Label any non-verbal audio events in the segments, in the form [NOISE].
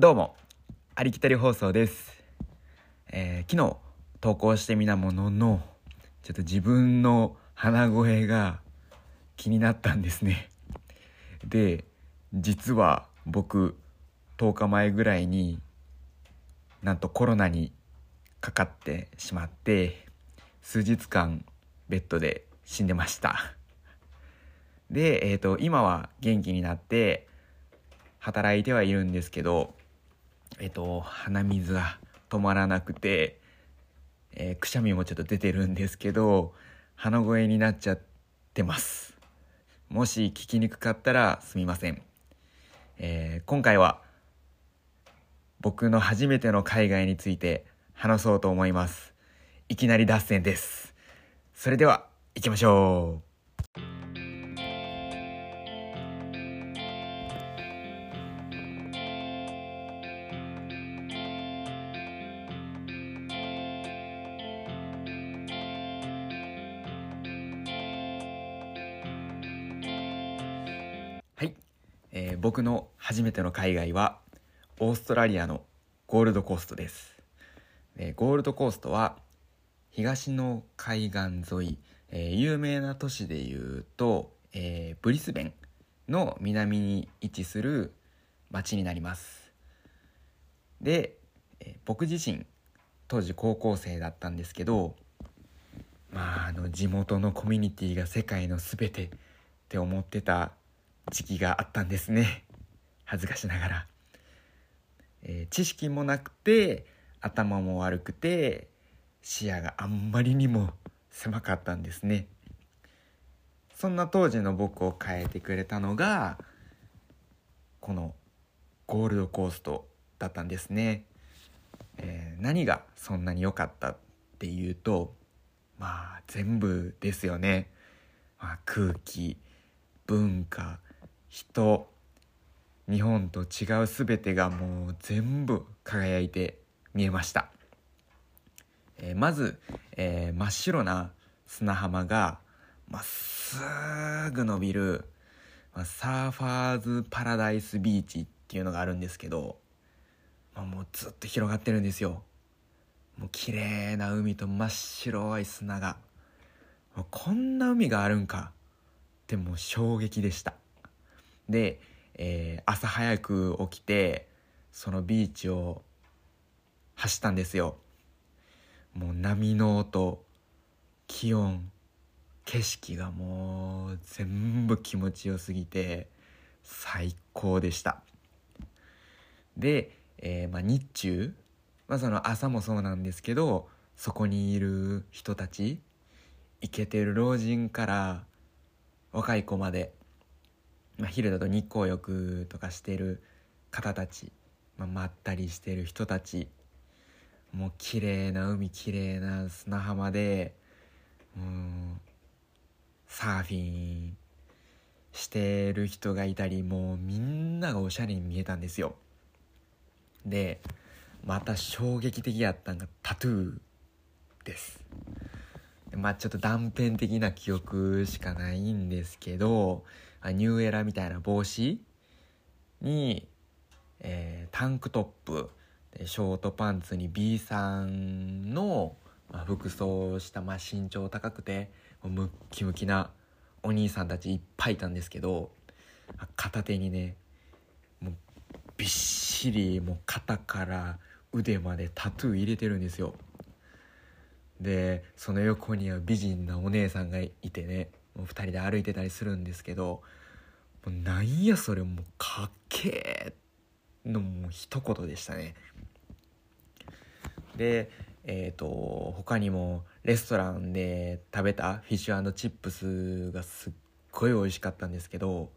どうも、ありきたり放送です。えー昨日投稿してみたものの、ちょっと自分の鼻声が気になったんですね。で、実は僕、10日前ぐらいになんとコロナにかかってしまって、数日間ベッドで死んでました。で、えっ、と、今は元気になって、働いてはいるんですけど、えっと、鼻水が止まらなくて、えーくしゃみもちょっと出てるんですけど、鼻声になっちゃってます。もし聞きにくかったらすみません。えー今回は、僕の初めての海外について話そうと思います。いきなり脱線です。それでは、行きましょう。えー僕の初めての海外はオーストラリアのゴールドコーストです、えーゴールドコーストは東の海岸沿い、えー有名な都市でいうと、えーブリスベンの南に位置する町になります。で、えー僕自身当時高校生だったんですけどまああの地元のコミュニティが世界の全てって思ってた時期があったんですね。恥ずかしながら、えー知識もなくて頭も悪くて視野があんまりにも狭かったんですね。そんな当時の僕を変えてくれたのがこのゴールドコーストだったんですね、えー何がそんなに良かったっていうとまあ全部ですよね、まあ、空気文化人日本と違う全てがもう全部輝いて見えました、えーまず、えー真っ白な砂浜がまっすぐ伸びる、まあサーファーズパラダイスビーチっていうのがあるんですけど、まあもうずっと広がってるんですよ。もう綺麗な海と真っ白い砂が。もうこんな海があるんかってもう衝撃でした。で、えー朝早く起きてそのビーチを走ったんですよ。もう波の音気温景色がもう全部気持ちよすぎて最高でした。で、えーまあ、日中、まあ、その朝もそうなんですけどそこにいる人たちイケてる老人から若い子まで、まあ、昼だと日光浴とかしてる方たち、まあ、まったりしてる人たちもう綺麗な海綺麗な砂浜でうんサーフィンしてる人がいたりもうみんながおしゃれに見えたんですよ。でまた衝撃的やったんがタトゥーです。まあちょっと断片的な記憶しかないんですけどニューエラみたいな帽子に、えータンクトップでショートパンツに B さんの、まあ、服装をした、まあ、身長高くてムッキムキなお兄さんたちいっぱいいたんですけど片手にねもうびっしりもう肩から腕までタトゥー入れてるんですよ。でその横には美人なお姉さんがいてね。2人で歩いてたりするんですけどもうなんやそれもうかっけーのもう一言でしたね。でえっ、と他にもレストランで食べたフィッシュチップスがすっごい美味しかったんですけど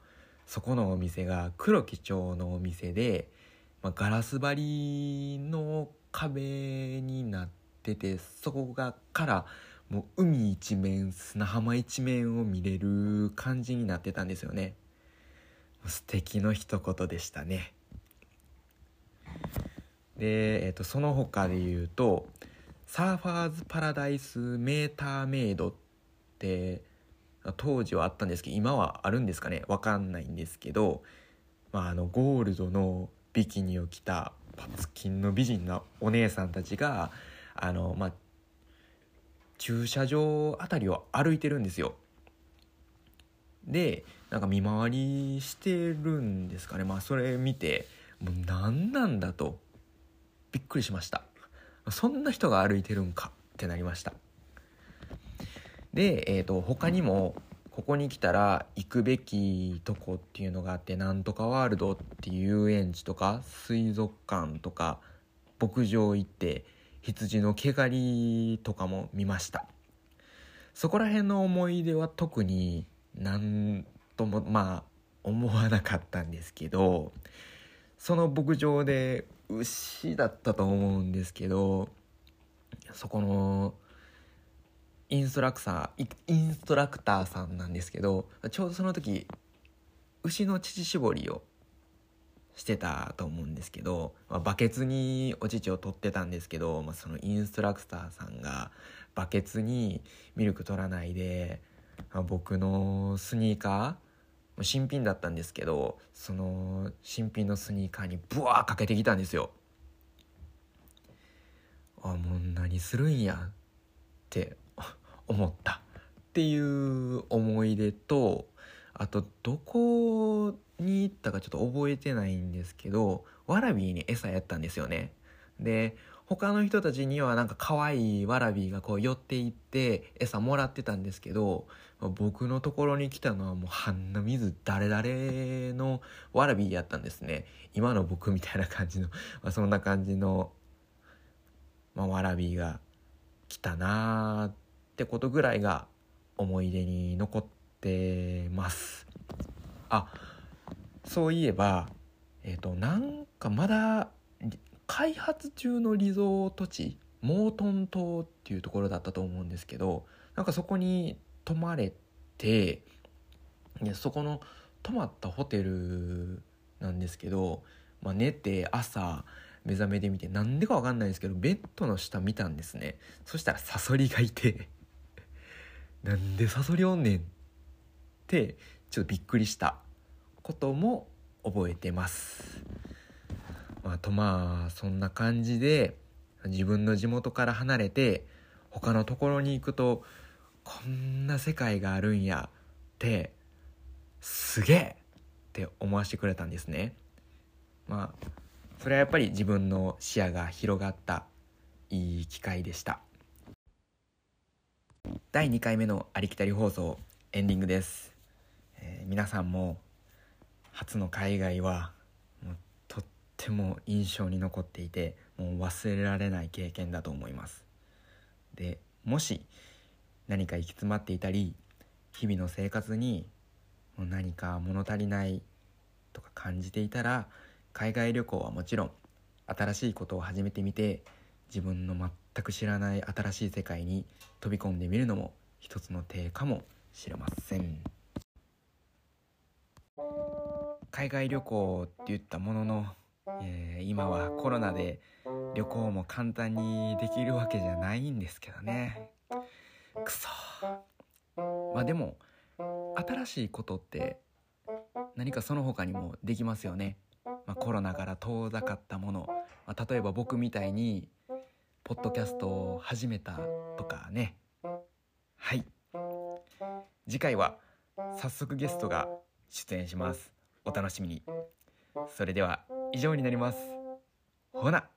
そこのお店が黒木町のお店で、まあ、ガラス張りの壁になっててそこがからもう海一面砂浜一面を見れる感じになってたんですよね。素敵の一言でしたね。で、えー、とその他で言うとサーファーズパラダイスメーターメイドって当時はあったんですけど今はあるんですかね？わかんないんですけど、まあ、あのゴールドのビキニを着たパツキンの美人なお姉さんたちがあのまあ駐車場あたりを歩いてるんですよ。でなんか見回りしてるんですかね。まあそれ見てもう何なんだとびっくりしました。そんな人が歩いてるんかってなりました。で、えーと、他にもここに来たら行くべきとこっていうのがあってなんとかワールドっていう遊園地とか水族館とか牧場行って羊の毛刈りとかも見ました。そこら辺の思い出は特に何ともまあ思わなかったんですけどその牧場で牛だったと思うんですけどそこのインストラクターインストラクターさんなんですけどちょうどその時牛の乳搾りをしてたと思うんですけど、まあ、バケツにお乳を取ってたんですけど、まあ、そのインストラクターさんがバケツにミルク取らないで、まあ、僕のスニーカー新品だったんですけどその新品のスニーカーにブワーかけてきたんですよ。あもう何するんやって思ったっていう思い出とあとどこに行ったかちょっと覚えてないんですけどワラビーに餌やったんですよね。で他の人たちにはなんか可愛いワラビーがこう寄っていって餌もらってたんですけど僕のところに来たのはもう鼻水誰々のワラビーやったんですね。今の僕みたいな感じの、[LAUGHS] まあ、そんな感じの、まあ、ワラビーが来たなーってことぐらいが思い出に残ってます。あそういえばえっ、ー、となんかまだ開発中のリゾート地モートン島っていうところだったと思うんですけどなんかそこに泊まれてでそこの泊まったホテルなんですけど、まあ、寝て朝目覚めで見てなんでか分かんないですけどベッドの下見たんですね。そしたらサソリがいて [LAUGHS] なんでサソリおんねんってちょっとびっくりした。ことも覚えてます。まあ、とまあそんな感じで自分の地元から離れて他のところに行くとこんな世界があるんやってすげえって思わせてくれたんですね。まあそれはやっぱり自分の視野が広がったいい機会でした。第2回目のありきたり放送エンディングです、えー、皆さんも初の海外はとっても印象に残っていてもう忘れられない経験だと思います。でもし何か行き詰まっていたり日々の生活に何か物足りないとか感じていたら海外旅行はもちろん新しいことを始めてみて自分の全く知らない新しい世界に飛び込んでみるのも一つの手かもしれません。海外旅行って言ったものの、えー、今はコロナで旅行も簡単にできるわけじゃないんですけどね。くそ。まあでも新しいことって何かその他にもできますよね、まあ、コロナから遠ざかったもの、まあ、例えば僕みたいにポッドキャストを始めたとかね。はい。次回は早速ゲストが出演します。お楽しみに。それでは以上になります。ほな。